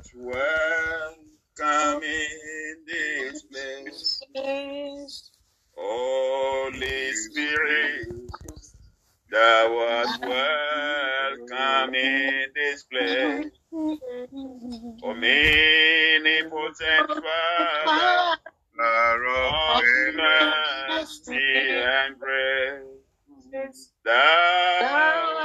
art welcome in this place. Holy Spirit, thou art welcome in this place. Omnipotent Father, of mercy and grace, thou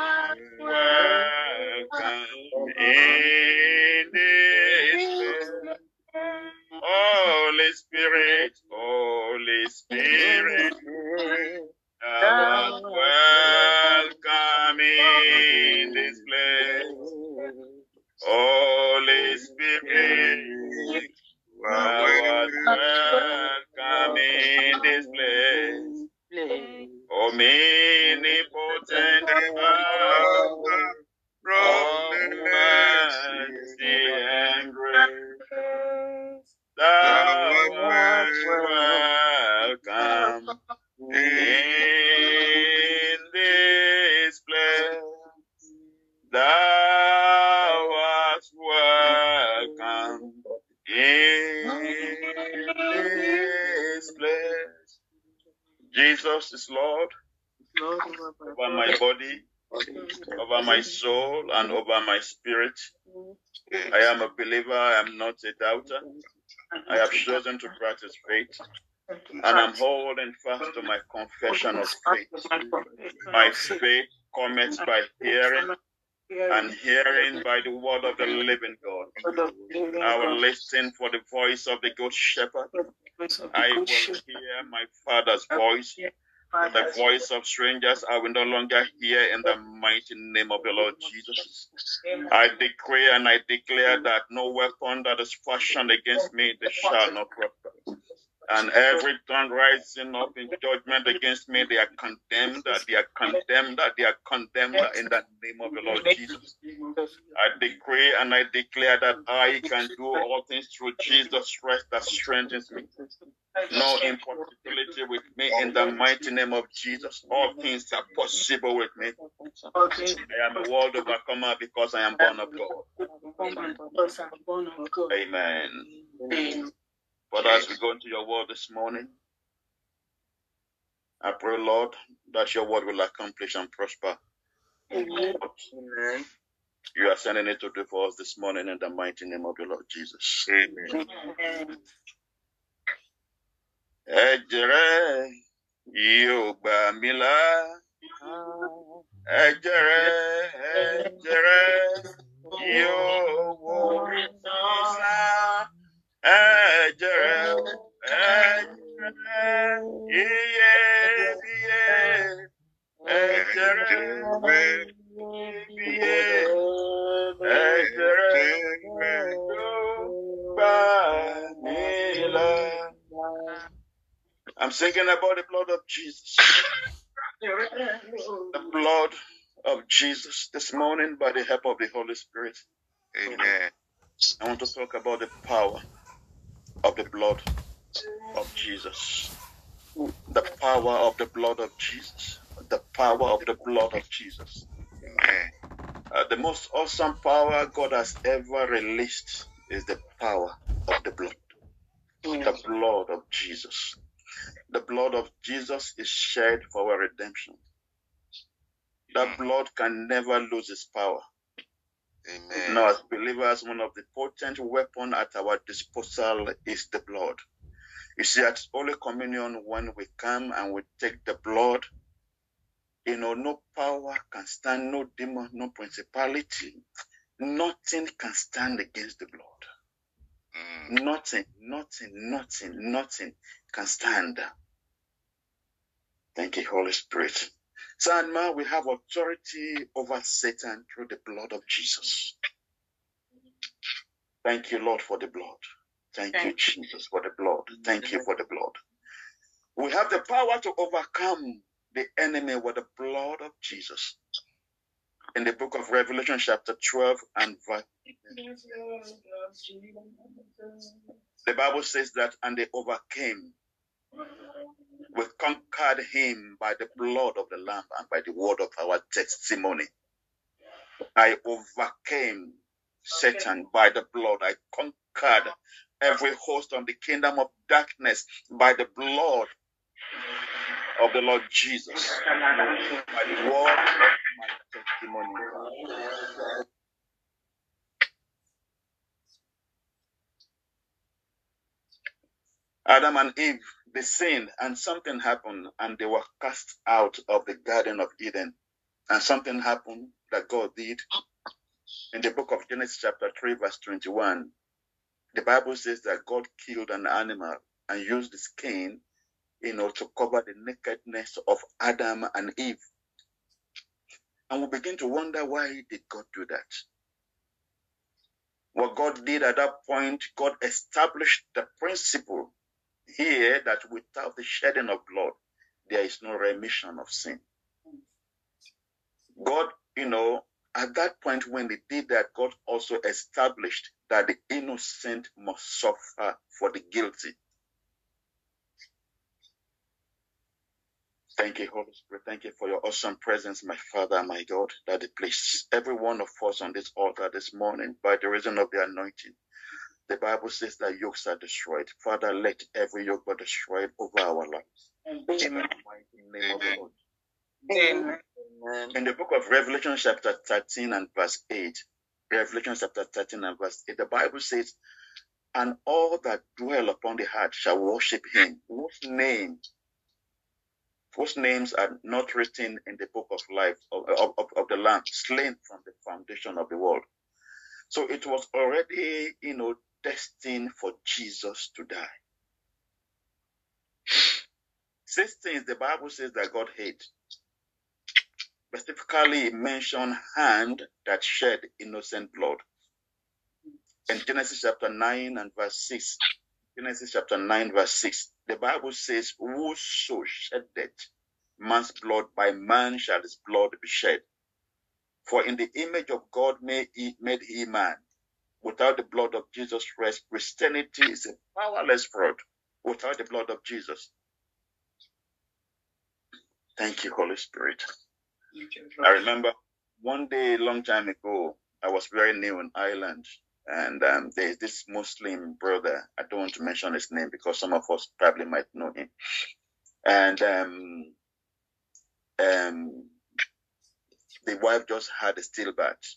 Jesus is Lord over my body, over my soul, and over my spirit. I am a believer, I am not a doubter. I have chosen to practice faith, and I'm holding fast to my confession of faith. My faith cometh by hearing, and hearing by the word of the living God. I will listen for the voice of the good shepherd. I will hear my father's voice. And the voice of strangers I will no longer hear in the mighty name of the Lord Jesus. I decree and I declare that no weapon that is fashioned against me shall not prosper. And every tongue rising up in judgment against me, they are condemned, they are condemned, they are condemned in the name of the Lord Jesus. I decree and I declare that I can do all things through Jesus Christ that strengthens me. No impossibility with me in the mighty name of Jesus. All things are possible with me. I am a world overcomer because I am born of God. Amen. But as we go into your word this morning, I pray, Lord, that your word will accomplish and prosper. Amen. You are sending it to do for us this morning in the mighty name of the Lord Jesus. Amen. Ẹ̀jẹ̀ rẹ̀ yóò gbà mí là. Ẹ̀jẹ̀ rẹ̀, ẹ̀jẹ̀ rẹ̀ yóò wò mí sàn. Ẹ̀jẹ̀ ẹ̀jẹ̀ rẹ̀ iyebíye. Ẹ̀jẹ̀ rẹ̀. Ẹ̀jẹ̀ gbà mí. I'm thinking about the blood of Jesus. The blood of Jesus this morning by the help of the Holy Spirit. Amen. I want to talk about the power of the blood of Jesus. The power of the blood of Jesus. The power of the blood of Jesus. Uh, the most awesome power God has ever released is the power of the blood. The blood of Jesus. The blood of Jesus is shed for our redemption. That blood can never lose its power. Amen. Now, as believers, one of the potent weapons at our disposal is the blood. You see, at Holy Communion, when we come and we take the blood, you know, no power can stand, no demon, no principality, nothing can stand against the blood. Mm. Nothing, nothing, nothing, nothing can stand. Thank you, Holy Spirit. So, now we have authority over Satan through the blood of Jesus. Thank you, Lord, for the blood. Thank, you, Jesus, for the blood. Thank you for the blood. We have the power to overcome the enemy with the blood of Jesus. In the book of Revelation, chapter 12 and verse the Bible says that, and they overcame. We conquered him by the blood of the Lamb and by the word of our testimony. I overcame Satan by the blood. I conquered every host of the kingdom of darkness by the blood of the Lord Jesus. By the word of my testimony. Adam and Eve, they sinned and something happened and they were cast out of the Garden of Eden. And something happened that God did. In the book of Genesis, chapter 3, verse 21, the Bible says that God killed an animal and used the skin, you know, to cover the nakedness of Adam and Eve. And we begin to wonder why did God do that? What God did at that point, God established the principle here that without the shedding of blood, there is no remission of sin. God, you know, at that point when they did that, God also established that the innocent must suffer for the guilty. Thank you, Holy Spirit. Thank you for your awesome presence, my Father, my God, that it placed every one of us on this altar this morning by the reason of the anointing. The Bible says that yokes are destroyed. Father, let every yoke be destroyed over our lives. Amen. In the mighty name of the Lord. Amen. In the book of Revelation, chapter 13 and verse 8, Revelation chapter 13 and verse 8, the Bible says, And all that dwell upon the earth shall worship him, whose name whose names are not written in the book of life of, of, of, the Lamb, slain from the foundation of the world. So it was already, you know, destined for Jesus to die. Six things the Bible says that God hates specifically mention hand that shed innocent blood. In Genesis chapter 9 and verse 6, Genesis chapter 9 verse 6, the Bible says, Whoso shedded man's blood, by man shall his blood be shed. For in the image of God made he, made he man. Without the blood of Jesus Christ, Christianity is a powerless fraud without the blood of Jesus. Thank you, Holy Spirit. I remember one day, a long time ago, I was very new in Ireland, and um, there's this Muslim brother. I don't want to mention his name because some of us probably might know him. And um, um, the wife just had a stillbirth.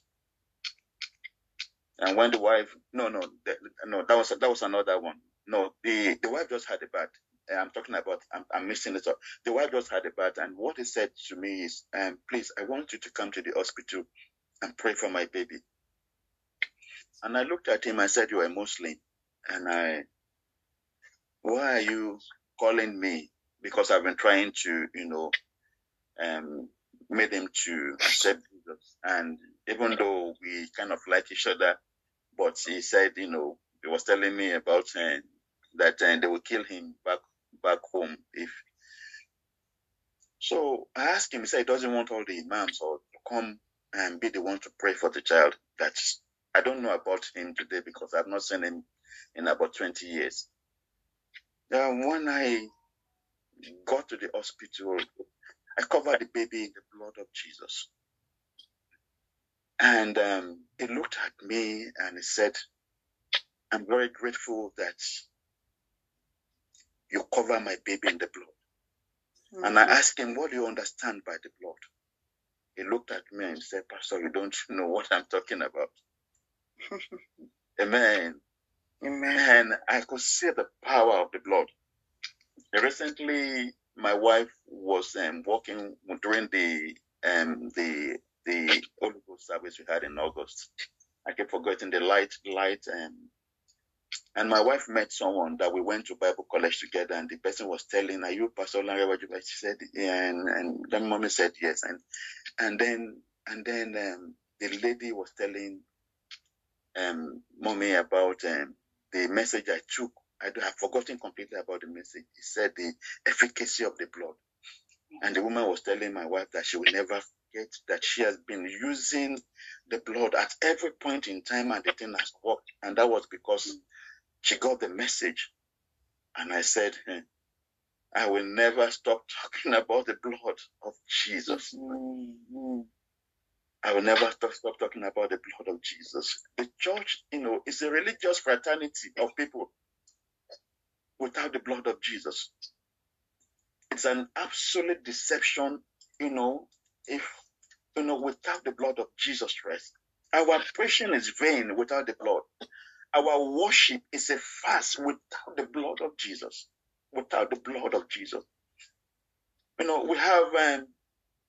And when the wife, no, no, the, no, that was that was another one. No, the the wife just had a birth, I'm talking about, I'm, I'm missing it up. The wife just had a birth, and what he said to me is, um, please, I want you to come to the hospital and pray for my baby. And I looked at him, I said, you're a Muslim. And I, why are you calling me? Because I've been trying to, you know, um, made him to accept Jesus. And even though we kind of like each other, but he said, you know, he was telling me about uh, that uh, they will kill him back back home if so I asked him, he said he doesn't want all the imams or to come and be the one to pray for the child. That's I don't know about him today because I've not seen him in about 20 years. Then when I got to the hospital, I covered the baby in the blood of Jesus. And um, he looked at me and he said, I'm very grateful that you cover my baby in the blood. Mm-hmm. And I asked him, What do you understand by the blood? He looked at me and said, Pastor, you don't know what I'm talking about. Amen. Amen. And I could see the power of the blood. Recently, my wife was um, walking during the um, the the Holy Ghost service we had in August. I kept forgetting the light light and and my wife met someone that we went to Bible college together, and the person was telling, "Are you Pastor Larry She said, yeah, and and then mommy said yes, and and then and then um, the lady was telling um, mommy about um, the message I took. I have forgotten completely about the message. He said the efficacy of the blood, and the woman was telling my wife that she will never forget that she has been using the blood at every point in time, and the thing has worked, and that was because she got the message. And I said, hey, I will never stop talking about the blood of Jesus. Mm-hmm. I will never stop, stop talking about the blood of Jesus. The church, you know, is a religious fraternity of people without the blood of Jesus. It's an absolute deception, you know, if, you know, without the blood of Jesus Christ. Our preaching is vain without the blood. Our worship is a fast without the blood of Jesus. Without the blood of Jesus. You know, we have um,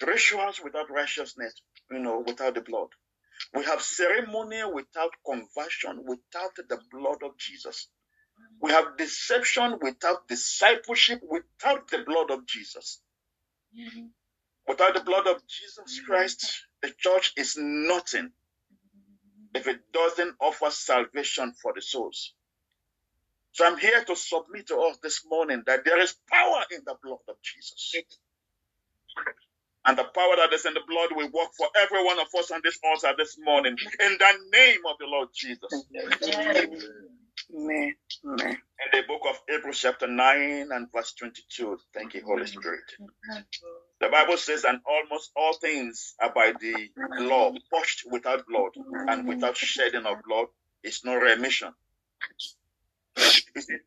rituals without righteousness, you know, without the blood. We have ceremony without conversion, without the blood of Jesus. We have deception without discipleship, without the blood of Jesus. Mm-hmm. Without the blood of Jesus Christ, the church is nothing if it doesn't offer salvation for the souls. So I'm here to submit to us this morning that there is power in the blood of Jesus. And the power that is in the blood will work for every one of us on this altar this morning. In the name of the Lord Jesus. Amen. Amen. In the book of Hebrews, chapter 9 and verse 22. Thank you, Holy Spirit. The Bible says, and almost all things are by the law, washed without blood, and without shedding of blood is no remission. You see,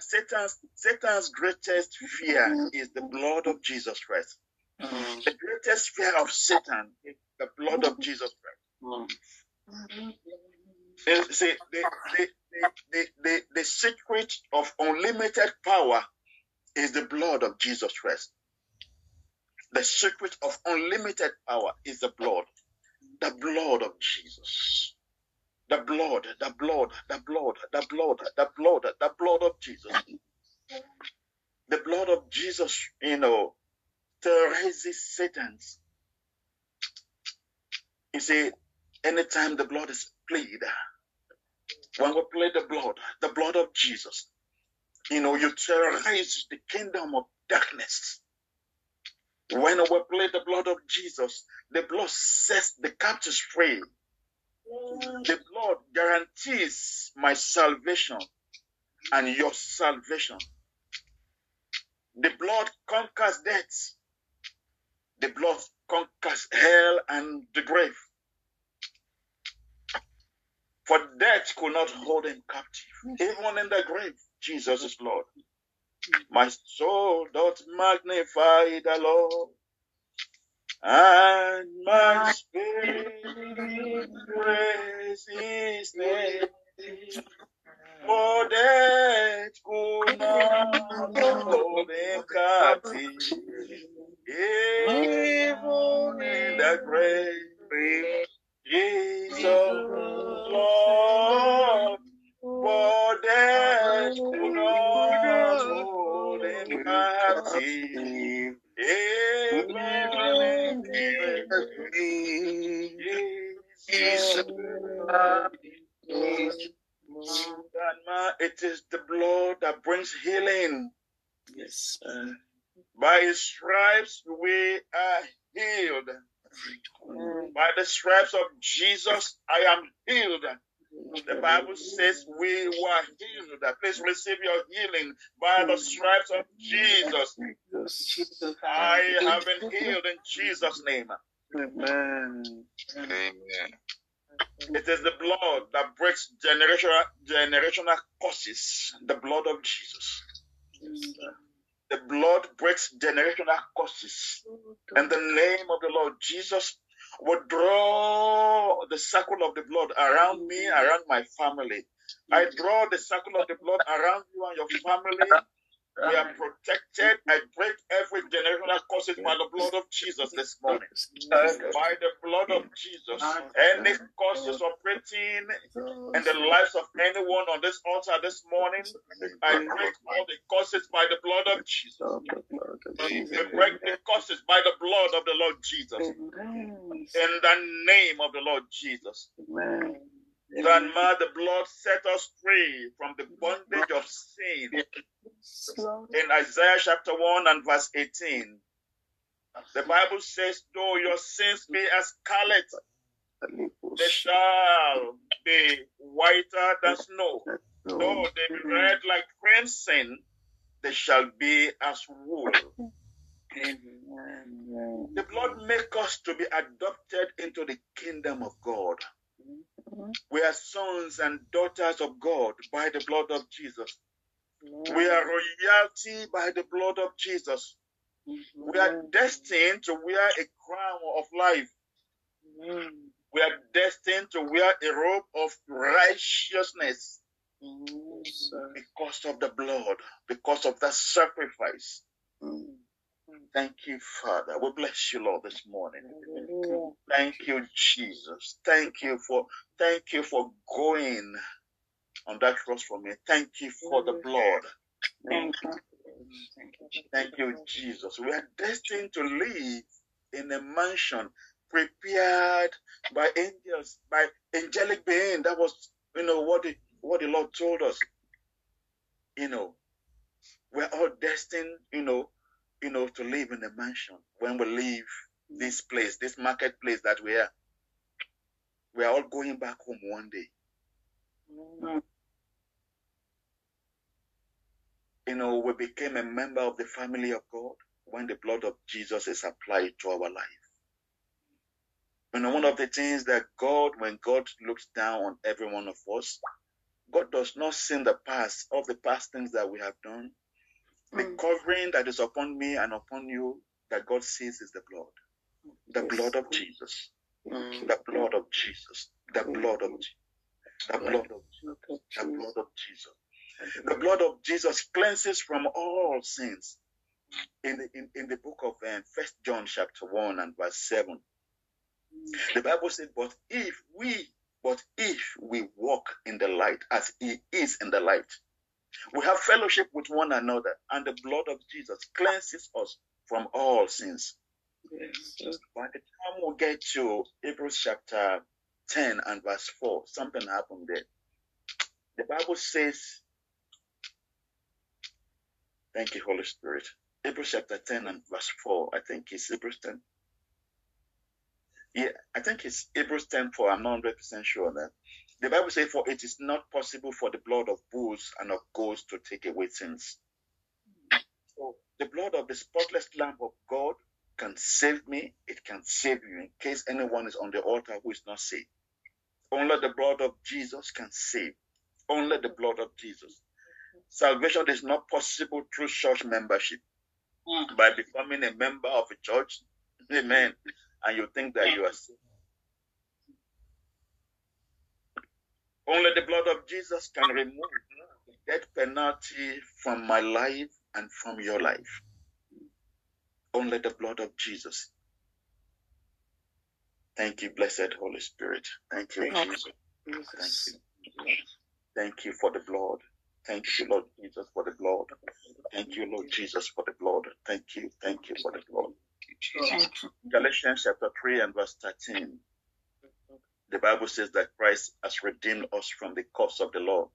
Satan's, Satan's greatest fear is the blood of Jesus Christ. The greatest fear of Satan is the blood of Jesus Christ. See, the, the, the, the, the secret of unlimited power is the blood of Jesus Christ. The secret of unlimited power is the blood. The blood of Jesus. The blood, the blood, the blood, the blood, the blood, the blood of Jesus. The blood of Jesus, you know, terrorizes Satan's. You see, anytime the blood is played, when we play the blood, the blood of Jesus, you know, you terrorize the kingdom of darkness. When we play the blood of Jesus, the blood sets the captives free. The blood guarantees my salvation and your salvation. The blood conquers death. The blood conquers hell and the grave. For death could not hold him captive. Even in the grave, Jesus is Lord. My soul doth magnify the Lord, and my spirit praise his name. For death could not hold him captive, even in the grave. Jesus, Lord, for death could not It is the blood that brings healing. Yes, sir. By his stripes we are healed. By the stripes of Jesus, I am healed. The Bible says we were healed. Please receive your healing by the stripes of Jesus. I have been healed in Jesus' name. Amen. Amen. It is the blood that breaks generational generational curses. The blood of Jesus. The blood breaks generational curses. And the name of the Lord Jesus will draw the circle of the blood around me, mm. around my family. I draw the circle of the blood around you and your family we are protected. I break every generational curses by the blood of Jesus this morning. By the blood of Jesus. Any curses operating in the lives of anyone on this altar this morning, I break all the curses by the blood of Jesus. We break the curses by the blood of the Lord Jesus. In the name of the Lord Jesus. Grandma, the blood set us free from the bondage of sin. In Isaiah chapter 1 and verse 18, the Bible says, Though your sins be as scarlet, they shall be whiter than snow. Though they be red like crimson, they shall be as wool. The blood makes us to be adopted into the kingdom of God. We are sons and daughters of God by the blood of Jesus. We are royalty by the blood of Jesus. We are destined to wear a crown of life. We are destined to wear a robe of righteousness because of the blood, because of that sacrifice. Thank you, Father. We bless you, Lord, this morning. Thank you, Jesus. Thank you for thank you for going on that cross for me. Thank you for the blood. Thank you. Thank you, Jesus. We are destined to live in a mansion prepared by angels, by angelic being. That was, you know, what the what the Lord told us. You know, we're all destined, you know, you know, to live in a mansion when we leave this place, this marketplace that we are. We are all going back home one day. Mm-hmm. You know, we became a member of the family of God when the blood of Jesus is applied to our life. You know, one of the things that God, when God looks down on every one of us, God does not see the past of the past things that we have done. The mm. covering that is upon me and upon you that God sees is the blood. The blood of Jesus. The blood of Jesus. The blood of Jesus. The blood of Jesus. The blood of Jesus. The blood of Jesus cleanses from all sins. In the, in, in the book of um, First John chapter 1 and verse 7, the Bible said, But if we but if we walk in the light as he is in the light, we have fellowship with one another, and the blood of Jesus cleanses us from all sins. By the time we get to Hebrews chapter 10 and verse 4, something happened there. The Bible says, Thank you, Holy Spirit. Hebrews chapter 10 and verse 4, I think it's Hebrews 10. Yeah, I think it's Hebrews 10 4. I'm not 100% sure that. The Bible says, For it is not possible for the blood of bulls and of goats to take away sins. So the blood of the spotless Lamb of God can save me. It can save you in case anyone is on the altar who is not saved. Only the blood of Jesus can save. Only the blood of Jesus. Salvation is not possible through church membership hmm. by becoming a member of a church. Amen. And you think that you are saved. Only the blood of Jesus can remove the death penalty from my life and from your life. Only the blood of Jesus. Thank you, blessed Holy Spirit. Thank you, Jesus. Thank you. Thank you for the blood. Thank you, Lord Jesus, for the blood. Thank you, Lord Jesus, for the blood. Thank you. Thank you for the blood. Galatians chapter 3 and verse 13. The Bible says that Christ has redeemed us from the curse of the law,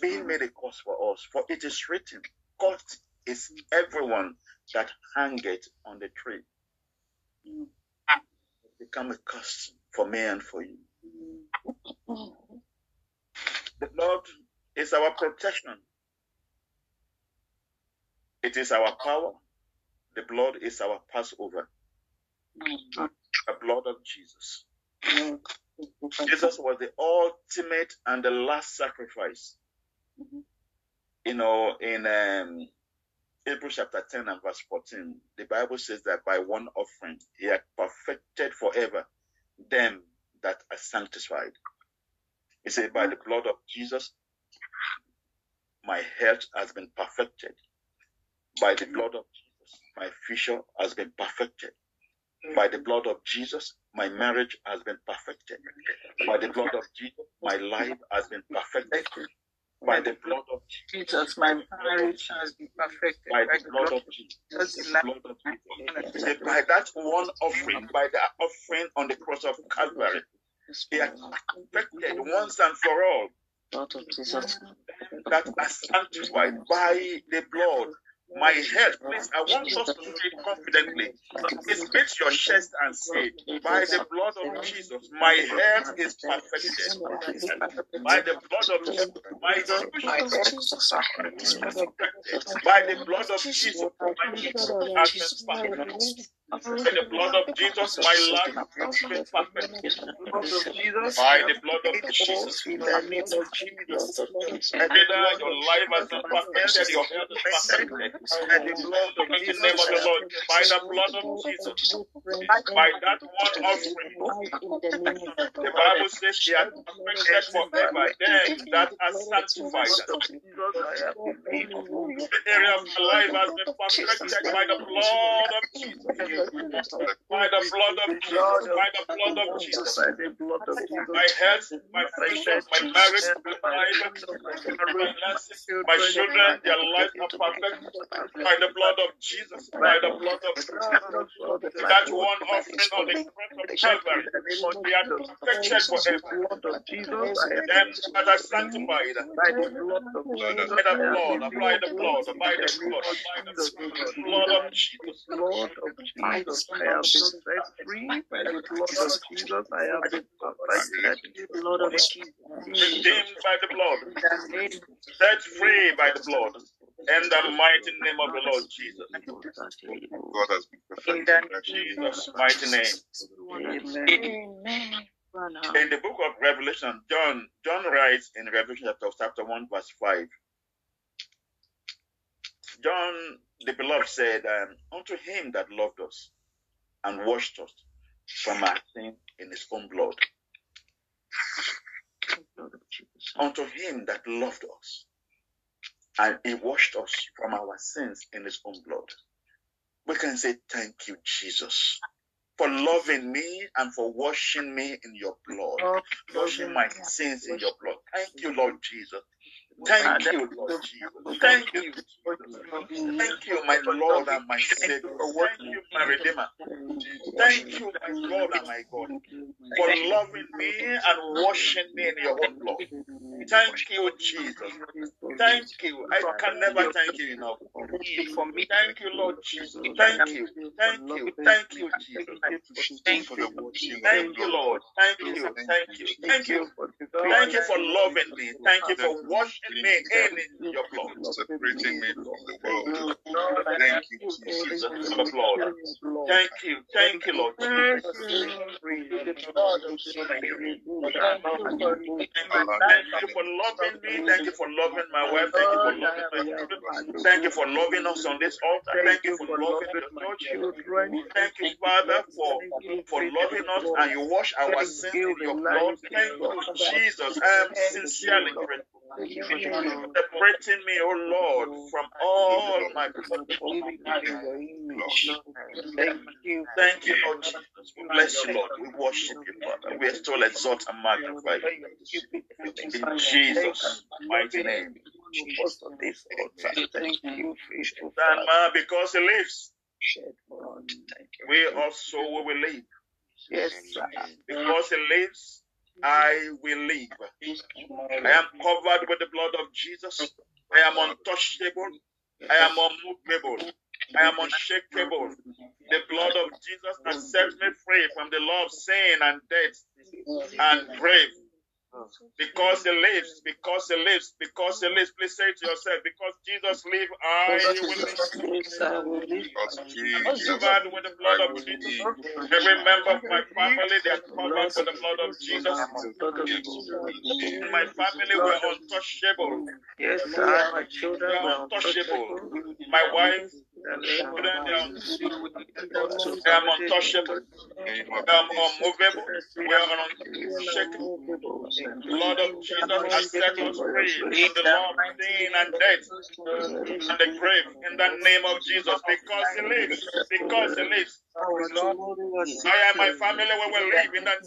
being made a curse for us. For it is written, Cursed is everyone that hangeth on the tree. Become a curse for me and for you. The blood is our protection. It is our power. The blood is our Passover. The blood of Jesus. Jesus was the ultimate and the last sacrifice. You know, in um, Hebrews chapter 10 and verse 14, the Bible says that by one offering he had perfected forever them that are sanctified. He said, by the blood of Jesus, my health has been perfected. By the blood of Jesus, my future has been perfected. By the blood of Jesus, my marriage has been perfected. By the blood of Jesus, my life has been perfected. By the blood of Jesus, my marriage has been perfected. by the blood of Jesus. The blood of Jesus. He said, by that one offering, mm-hmm. by the offering on the cross of Calvary, he has perfected once and for all Blood of Jesus. that are sanctified mm-hmm. by the blood. My health, please, I want us to say confidently. Please beat your chest and say, by the blood of Jesus, my health is perfected. By the blood of Jesus, my future is perfected. By the blood of Jesus, my has been perfected. By the blood of Jesus, my life has been perfect. By the blood of Jesus. In the name of Jesus. Either your life has been perfected, your health is perfected. By the blood of In the Jesus. name of the Lord, by the blood of Jesus, by that one offering, the Bible says he has perfected forever. Then that has sanctified us. The area of my life has been perfected by the blood of Jesus. By the blood of Jesus. By the blood of Jesus. By the blood of Jesus. My health, my friendship, my marriage, my life, my finances, my children, their lives are perfect by the blood of Jesus. By the blood of Jesus. That one offering on the cross of Calvary, we are perfected forever. Then that are sanctified By the blood of Jesus. by the blood, apply the blood, by the blood, by the blood of Jesus. Lord of Jesus, I have been set free by the blood of Jesus. I have been perfected. Blood of Jesus. Redeemed by the blood, In the name set free by the blood. In the mighty name of the Lord Jesus. God has been In perfect. the Jesus' mighty name. Amen. In the book of Revelation, John John writes in Revelation chapter, chapter 1, verse 5. John the beloved said, um, Unto him that loved us and washed us from our sin in his own blood. Unto him that loved us and he washed us from our sins in his own blood. We can say, Thank you, Jesus, for loving me and for washing me in your blood. washing my sins in your blood. Thank you, Lord Jesus. Thank you, Lord Jesus. Thank you. Thank you, my Lord and my Savior. Thank you, my Redeemer. Thank you, my Lord and my God, for loving me and washing me in your own blood. Thank you, Jesus. Thank you. I can never thank you enough. For me, Thank you, Lord Jesus. Thank you. Thank you. Thank you, Jesus. Thank for the washing of Thank you. Lord. Thank you. Thank you. Thank you. Thank you for loving me. Thank you for washing in your blood. Separating me from the world. Thank you, Jesus. Jesus for the blood. Thank you. Thank you, Lord Jesus. Thank you for loving me. Thank you for loving my wife. Thank you for loving my children. Thank you for loving us on this altar. Thank you for loving your church. Thank you, Father, for, for loving us and you wash our sins in your blood. Thank you, Jesus. I am sincerely grateful. Separating me, oh Lord, from all my Thank you, Lord Jesus. We bless you, Lord. We worship you, Father. We are still exalt and magnify you. In Jesus' mighty name. Thank you, because he lives, shed blood. Thank you. we also will live. Yes, sir. Because he lives, I will live. I am covered with the blood of Jesus. I am untouchable. I am unmovable. I am unshakable. The blood of Jesus has set me free from the law of sin and death and grave. Because he lives, because he lives, because he lives. Please say to yourself, because Jesus lives, I will live. I will live. Because I'm Jesus, covered with the blood of Jesus. Every member of my family, they are covered with the blood of Jesus. My family, we're untouchable. Yes, sir. My children We're untouchable. My wife, children, they are I am untouchable. name I of Jesus. unmovable. We are unshakable. The of Jesus has set us free from the law of sin and death and the grave in the name of Jesus. Because He lives. Because He lives. I and my family we will live in that.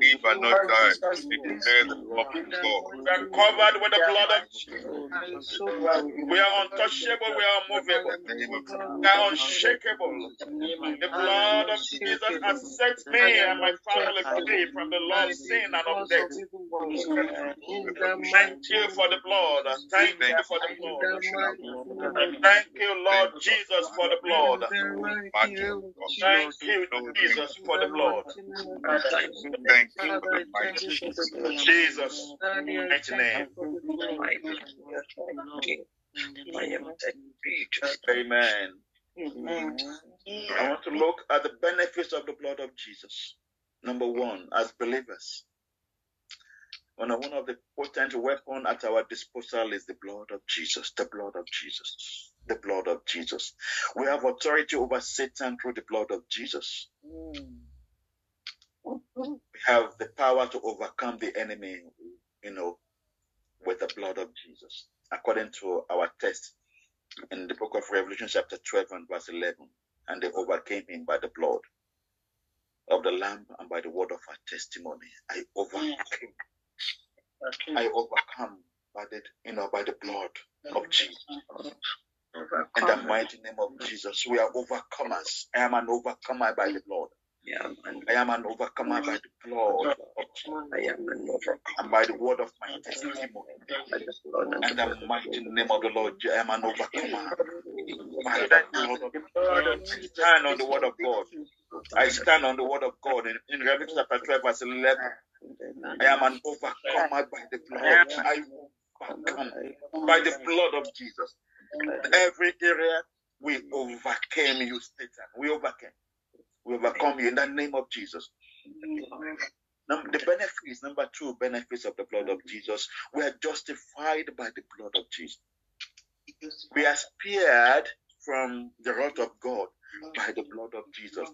Live and not die. We declare the law of God. We are covered with the blood of Jesus. We are untouchable. We are unmovable. In the name of Jesus. Unshakable. The blood of Jesus has set me and my family free from the law of sin and of death. Thank you for the blood. Thank you for the blood. Thank you, Lord Jesus, for the blood. Thank you, Jesus, for the blood. Thank you for the mighty Jesus. Jesus, mighty name. Amen. Amen. I want to look at the benefits of the blood of Jesus. Number one, as believers, one of, one of the potent weapons at our disposal is the blood of Jesus. The blood of Jesus. The blood of Jesus. We have authority over Satan through the blood of Jesus. We have the power to overcome the enemy, you know, with the blood of Jesus, according to our text in the book of Revelation, chapter 12 and verse 11. And they overcame him by the blood of the Lamb and by the word of our testimony. I overcame. I overcome by the, you know, by the blood of Jesus. In the mighty name of Jesus, we are overcomers. I am an overcomer by the blood. Yeah, man. I am an overcomer by the blood of Jesus I am an overcomer and by the word of my testimony. by the blood and In the mighty name of the Lord, I am an overcomer by the blood of I stand on the word of God. I stand on the word of God in, in Revelation chapter 12, verse 11. I am an overcomer by the blood. I overcome by the blood of Jesus. Every area we overcame you, Satan. We overcame. We overcome you in the name of Jesus. Num- the benefits, number two, benefits of the blood of Jesus. We are justified by the blood of Jesus. We are spared from the wrath of God by the blood of Jesus.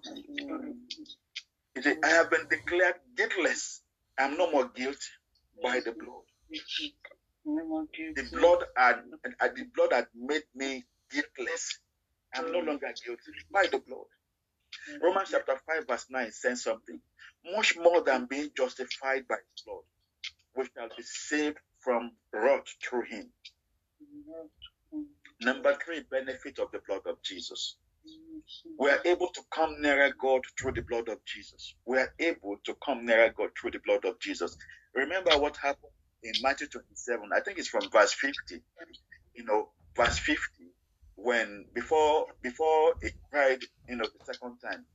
I have been declared guiltless. I am no more guilty by the blood. The blood had, the blood had made me guiltless. I'm no longer guilty by the blood. Romans chapter 5, verse 9 says something. Much more than being justified by his blood, we shall be saved from wrath through him. Number three, benefit of the blood of Jesus. We are able to come nearer God through the blood of Jesus. We are able to come nearer God through the blood of Jesus. Remember what happened in Matthew 27. I think it's from verse 50. You know, verse 50, when before before it cried, you know, the second time.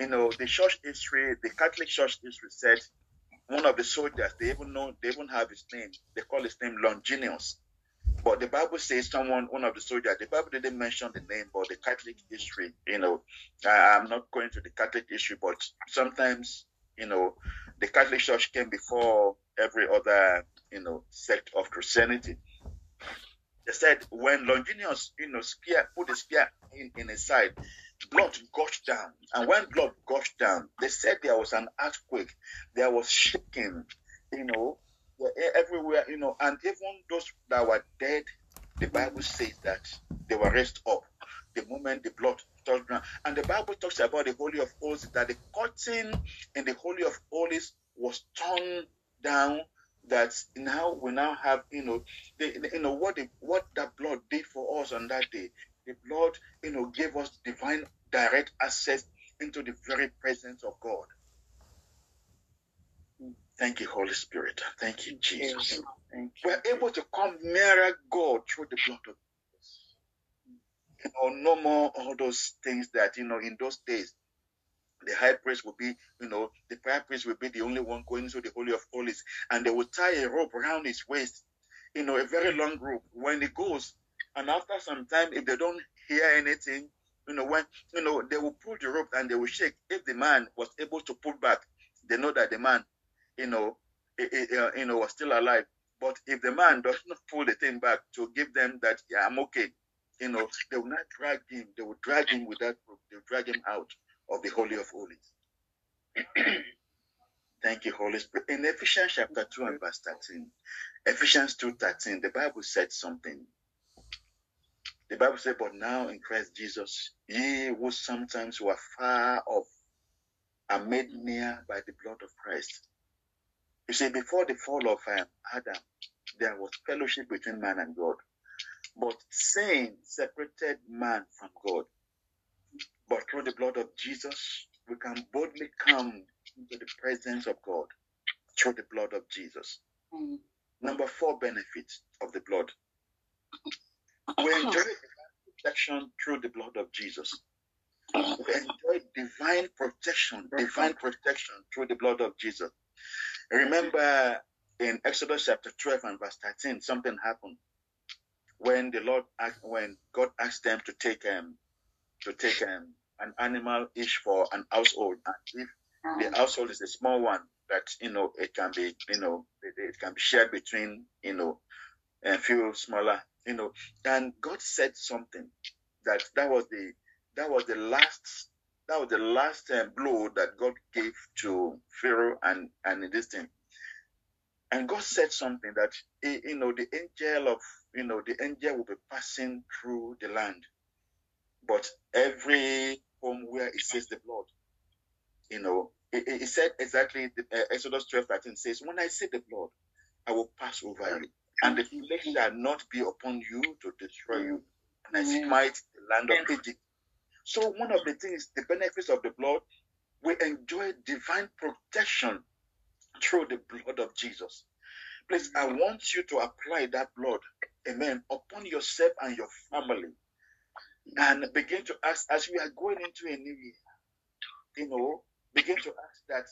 You know, the church history, the Catholic church history said one of the soldiers, they even know they even have his name. They call his name Longinus. But the Bible says someone, one of the soldiers, the Bible didn't mention the name, but the Catholic history, you know, I, I'm not going to the Catholic history, but sometimes, you know, the Catholic Church came before every other, you know, sect of Christianity. They said when Longinus, you know, spear put the spear in, in his side, blood gushed down. And when blood gushed down, they said there was an earthquake, there was shaking, you know, everywhere, you know, and even those that were dead, the Bible says that they were raised up the moment the blood touched ground. And the Bible talks about the Holy of Holies, that the curtain in the Holy of Holies was torn down. That now we now have, you know, the, you know what the, what that blood did for us on that day. The blood, you know, gave us divine direct access into the very presence of God. Thank you, Holy Spirit. Thank you, Jesus. Thank We're able to come nearer God through the blood of Jesus. You know, no more all those things that, you know, in those days, the high priest will be, you know, the high priest will be the only one going to the Holy of Holies, and they will tie a rope around his waist, you know, a very long rope. When he goes, and after some time, if they don't hear anything, you know, when, you know, they will pull the rope and they will shake. If the man was able to pull back, they know that the man, you know, i- i- uh, you know, was still alive. But if the man does not pull the thing back to give them that, yeah, I'm okay, you know, they will not drag him. They will drag him with that rope. They will drag him out of the Holy of Holies. Thank you, Holy Spirit. In Ephesians chapter 2 and verse 13, Ephesians 2 13, the Bible said something. The Bible said, But now in Christ Jesus, ye who sometimes were far off are made near by the blood of Christ. You see, before the fall of um, Adam, there was fellowship between man and God. But sin separated man from God. But through the blood of Jesus, we can boldly come into the presence of God through the blood of Jesus. Number four benefit of the blood. We enjoy protection through the blood of Jesus. We enjoy divine protection, divine protection through the blood of Jesus. Remember in Exodus chapter 12 and verse 13, something happened when the Lord asked, when God asked them to take um, to take um, an animal each for an household. And if the household is a small one, that you know it can be you know it, can be shared between you know a few smaller you know. And God said something that that was the that was the last that was the last um, blow that God gave to Pharaoh and and this thing. And God said something that you know the angel of you know the angel will be passing through the land, but every home where it says the blood, you know, it, it said exactly the, uh, Exodus 12, 13 says, When I see the blood, I will pass over you, and the plague shall not be upon you to destroy you, and I smite the land of Egypt. So one of the things, the benefits of the blood, we enjoy divine protection through the blood of Jesus. Please, I want you to apply that blood, amen, upon yourself and your family. And begin to ask, as we are going into a new year, you know, begin to ask that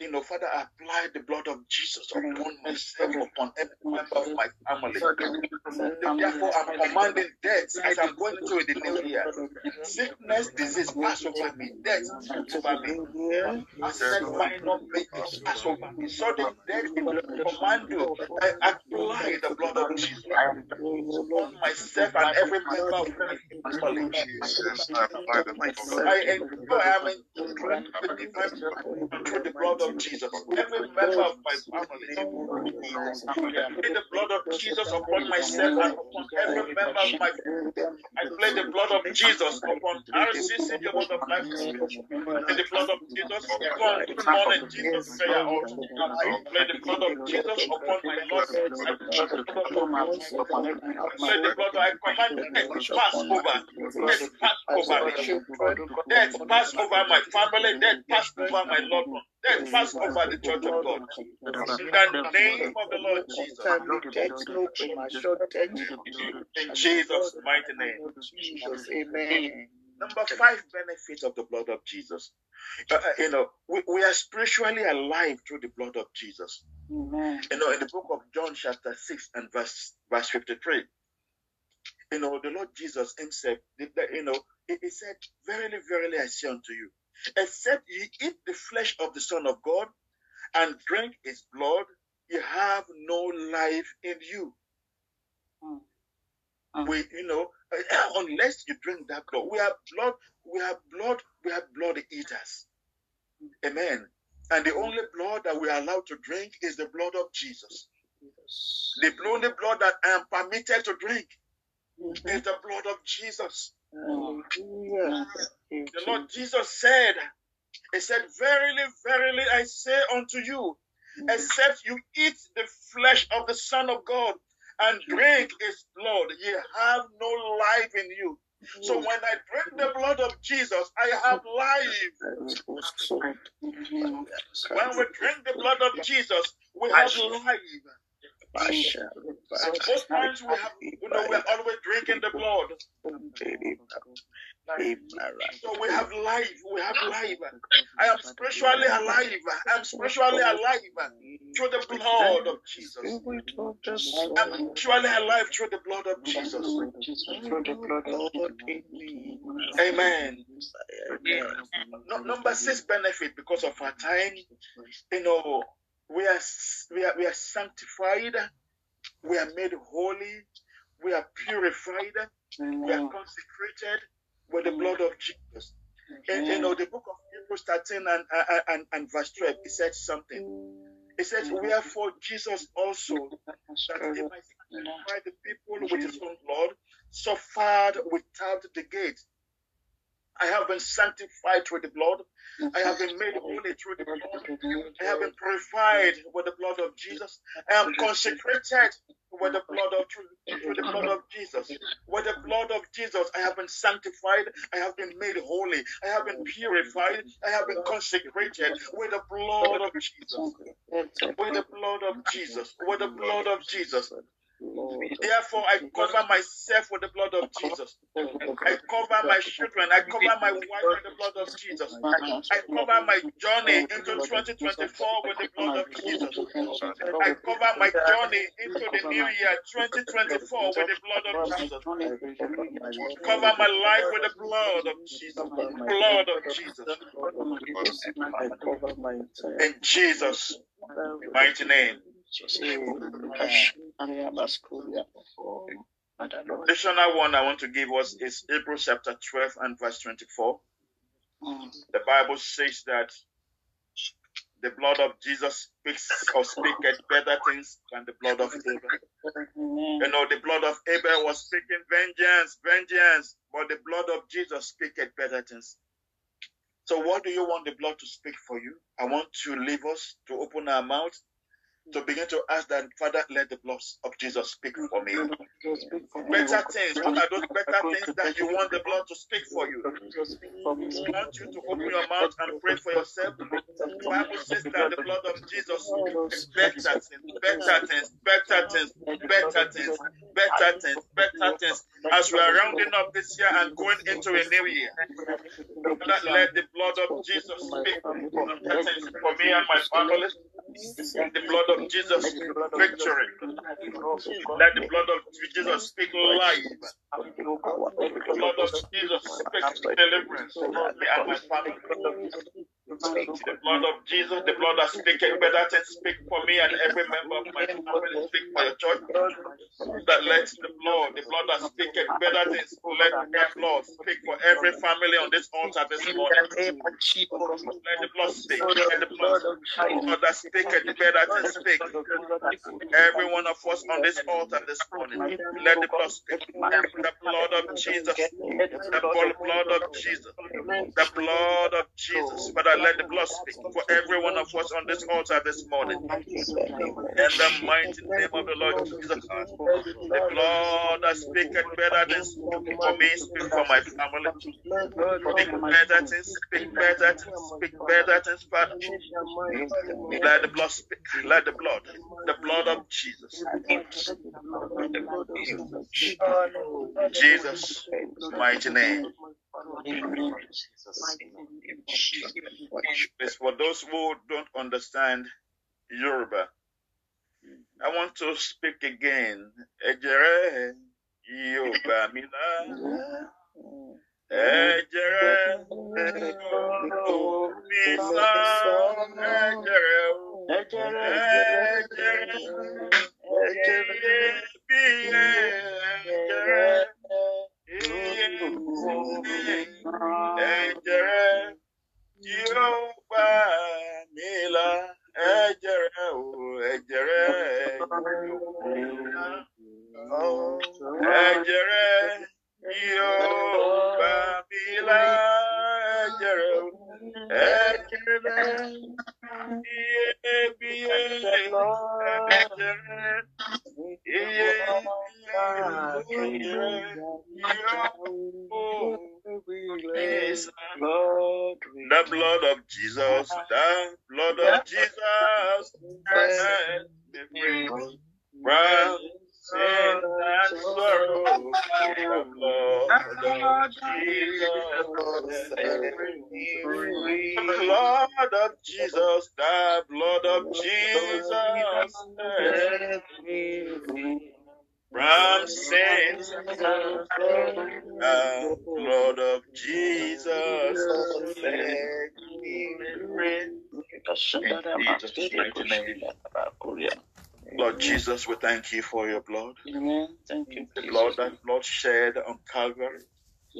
you know, Father, I apply the blood of Jesus upon myself, upon every member of my family. Therefore, I'm commanding death as I'm going into the new year. Sickness, disease, pass over me. Death, pass over me. I said, minor babies, pass over me. So the death, command you, I apply the blood of Jesus upon myself and every member of my family. I enjoy, I'm divine through the blood of of Jesus. Every member of my family. Plead the blood of Jesus upon myself and upon every member of my family. I plead the blood of Jesus upon RCC, the word of life. Plead the blood of Jesus upon the morning Jesus prayer altar. I plead the blood of Jesus upon my Lord. I plead the blood. I command death pass over. Death pass over. Death pass over my family. Death pass over my loved one. Death pass over the church of God. In the name of the Lord Jesus. In Jesus' mighty name. Jesus, amen. Number five benefit of the blood of Jesus. Uh, uh, you know, we, we are spiritually alive through the blood of Jesus. Amen. You know, in the book of John, chapter 6 and verse verse 53, you know, the Lord Jesus himself, you know, he, he said, Verily, verily, I say unto you, except ye eat the flesh of the Son of God and drink his blood, you have no life in you. Mm. Mm. We, you know, unless you drink that blood, we are blood, we are blood, we are blood eaters. Amen. And the only blood that we are allowed to drink is the blood of Jesus. The only blood that I am permitted to drink mm-hmm. is the blood of Jesus. Hallelujah. Mm. The Lord Jesus said, He said, Verily, verily, I say unto you, except you eat the flesh of the Son of God and drink his blood, ye have no life in you. So when I drink the blood of Jesus, I have life. When we drink the blood of Jesus, we have life. So most times we have, you know, we're always drinking the blood. So we have life. We have life. I am spiritually alive. I am spiritually alive through the blood of Jesus. I'm spiritually alive through the blood of Jesus. Amen. Number six benefit because of our time. You know, we are we are we are sanctified. We are made holy. We are purified. We are consecrated with the blood of Jesus. And you know, the book of Hebrews 13 and, and, and verse 12, it said something. It says, Wherefore Jesus also, that he might sanctify the people with his own blood, suffered without the gate. I have been sanctified through the blood. I have been made holy through the blood. I have been purified with the blood of Jesus. I am consecrated with the blood of through the blood of Jesus. With the blood of Jesus, I have been sanctified. I have been made holy. I have been purified. I have been consecrated with the blood of Jesus. With the blood of Jesus. With the blood of Jesus. Therefore, I cover myself with the blood of Jesus. I cover my children. I cover my wife with the blood of Jesus. I cover my journey into 2024 with the blood of Jesus. I cover my journey into the new year 2024 with the blood of Jesus. Cover my life with the blood of Jesus. Blood of Jesus. In Jesus' mighty name. Additional one I want to give us is Hebrews chapter 12 and verse 24. The Bible says that the blood of Jesus speaks or speaketh better things than the blood of Abel. You know, the blood of Abel was speaking vengeance, vengeance, but the blood of Jesus speaketh better things. So, what do you want the blood to speak for you? I want to leave us to open our mouth to begin to ask that Father, let the blood of Jesus speak for me. Better things. What are those better things that you want the blood to speak for you? I want you to open your mouth and pray for yourself. The Bible says that the blood of Jesus is better things, better things, better things, better things, better things, better things. As we are rounding up this year and going into a new year, Father, let the blood of Jesus speak for me and my family. The blood of Jesus victory. Let the blood of Jesus speak life. The blood of Jesus speak deliverance for me and my family. The blood of Jesus, the blood that speaketh better things, speak for me and every member of my family, speak for your church. That let the blood, the blood that speaketh better things, let the blood speak for every family on this altar this morning. Let the blood speak, let the blood, blood that speaketh better things, speak. Every one of us on this altar this morning, let the blood speak. The blood of Jesus, the blood of Jesus, the blood of Jesus. Father, let the blood speak for every one of us on this altar this morning. In the mighty name of the Lord Jesus Christ, the blood that speaketh better than for me, speak for my family. Speak better things, speak better things, speak better things, Father. Let the blood speak, let the blood, the blood of Jesus. Jesus' mighty name. It's for those who don't understand Yoruba. I want to speak again. Ejere Yoruba Mila. Ejere Misa. Ejere Ejere Ejere yóò gbà mí là ẹ̀jẹ̀ o mí là ẹ̀jẹ̀. The blood of Jesus, the blood of Jesus, set me free from sin and sorrow. The blood of Jesus, the blood of Jesus, the blood of Jesus, Lord Jesus, we thank you for your blood. Amen. Thank you. The blood that blood shed on Calvary.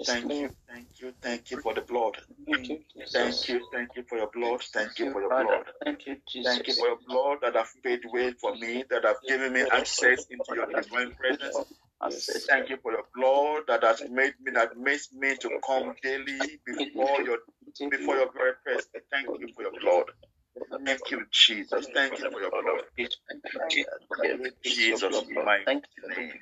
Thank you, thank you, thank you for the blood. Thank you. Thank you, thank you for your blood. Thank you for your blood. Thank you, Jesus. Thank you for your blood that have paid way for me, that have given me access into your divine presence. Thank you for your blood that has made me, that makes me to come daily before your before your very presence. Thank you for your blood. Thank you, Jesus. Thank you for your blood. Jesus' mighty name.